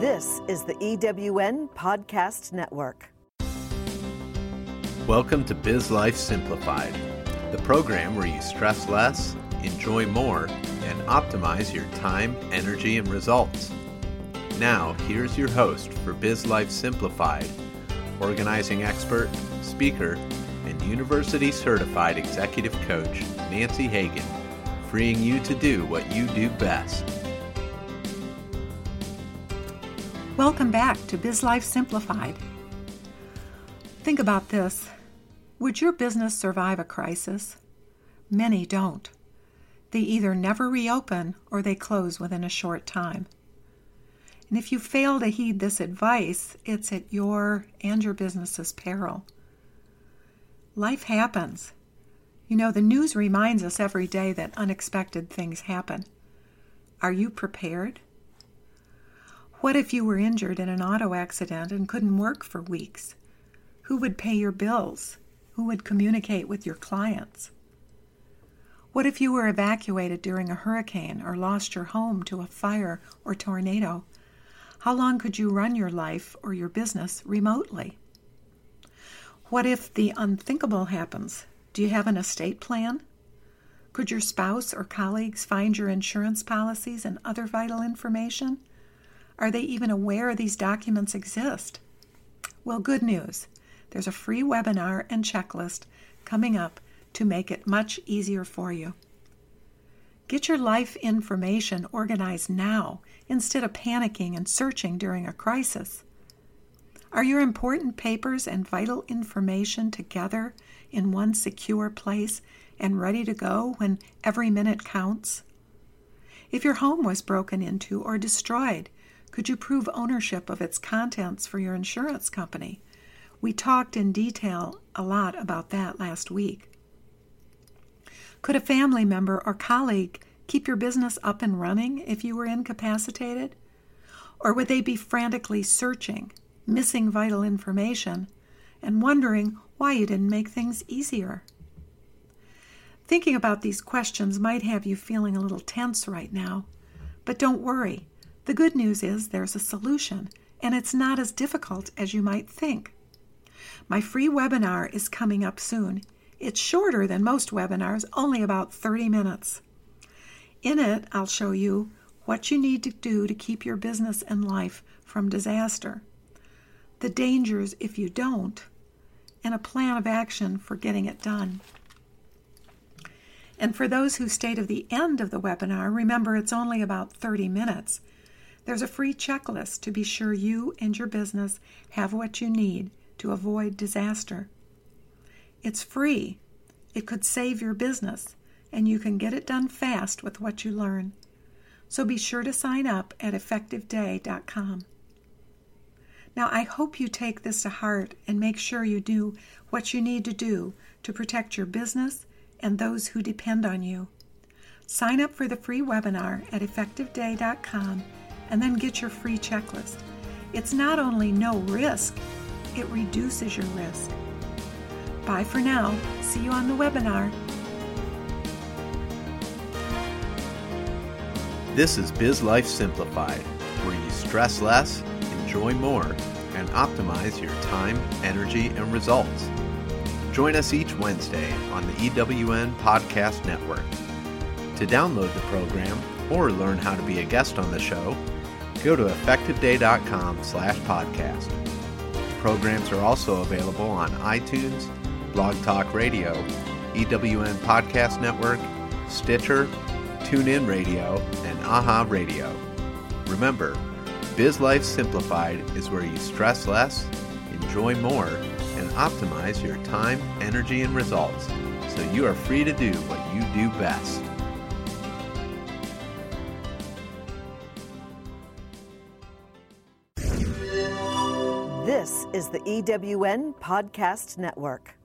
This is the EWN Podcast Network. Welcome to Biz Life Simplified, the program where you stress less, enjoy more, and optimize your time, energy, and results. Now, here's your host for Biz Life Simplified, organizing expert, speaker, and university certified executive coach, Nancy Hagen, freeing you to do what you do best. Welcome back to Biz Life Simplified. Think about this. Would your business survive a crisis? Many don't. They either never reopen or they close within a short time. And if you fail to heed this advice, it's at your and your business's peril. Life happens. You know, the news reminds us every day that unexpected things happen. Are you prepared? What if you were injured in an auto accident and couldn't work for weeks? Who would pay your bills? Who would communicate with your clients? What if you were evacuated during a hurricane or lost your home to a fire or tornado? How long could you run your life or your business remotely? What if the unthinkable happens? Do you have an estate plan? Could your spouse or colleagues find your insurance policies and other vital information? Are they even aware these documents exist? Well, good news. There's a free webinar and checklist coming up to make it much easier for you. Get your life information organized now instead of panicking and searching during a crisis. Are your important papers and vital information together in one secure place and ready to go when every minute counts? If your home was broken into or destroyed, could you prove ownership of its contents for your insurance company? We talked in detail a lot about that last week. Could a family member or colleague keep your business up and running if you were incapacitated? Or would they be frantically searching, missing vital information, and wondering why you didn't make things easier? Thinking about these questions might have you feeling a little tense right now, but don't worry. The good news is there's a solution, and it's not as difficult as you might think. My free webinar is coming up soon. It's shorter than most webinars, only about 30 minutes. In it, I'll show you what you need to do to keep your business and life from disaster, the dangers if you don't, and a plan of action for getting it done. And for those who stay to the end of the webinar, remember it's only about 30 minutes. There's a free checklist to be sure you and your business have what you need to avoid disaster. It's free. It could save your business, and you can get it done fast with what you learn. So be sure to sign up at effectiveday.com. Now, I hope you take this to heart and make sure you do what you need to do to protect your business and those who depend on you. Sign up for the free webinar at effectiveday.com and then get your free checklist. It's not only no risk, it reduces your risk. Bye for now. See you on the webinar. This is Biz Life Simplified, where you stress less, enjoy more, and optimize your time, energy, and results. Join us each Wednesday on the EWN Podcast Network. To download the program or learn how to be a guest on the show, go to effectiveday.com slash podcast. Programs are also available on iTunes, Blog Talk Radio, EWN Podcast Network, Stitcher, TuneIn Radio, and AHA Radio. Remember, Biz Life Simplified is where you stress less, enjoy more, and optimize your time, energy, and results so you are free to do what you do best. This is the EWN Podcast Network.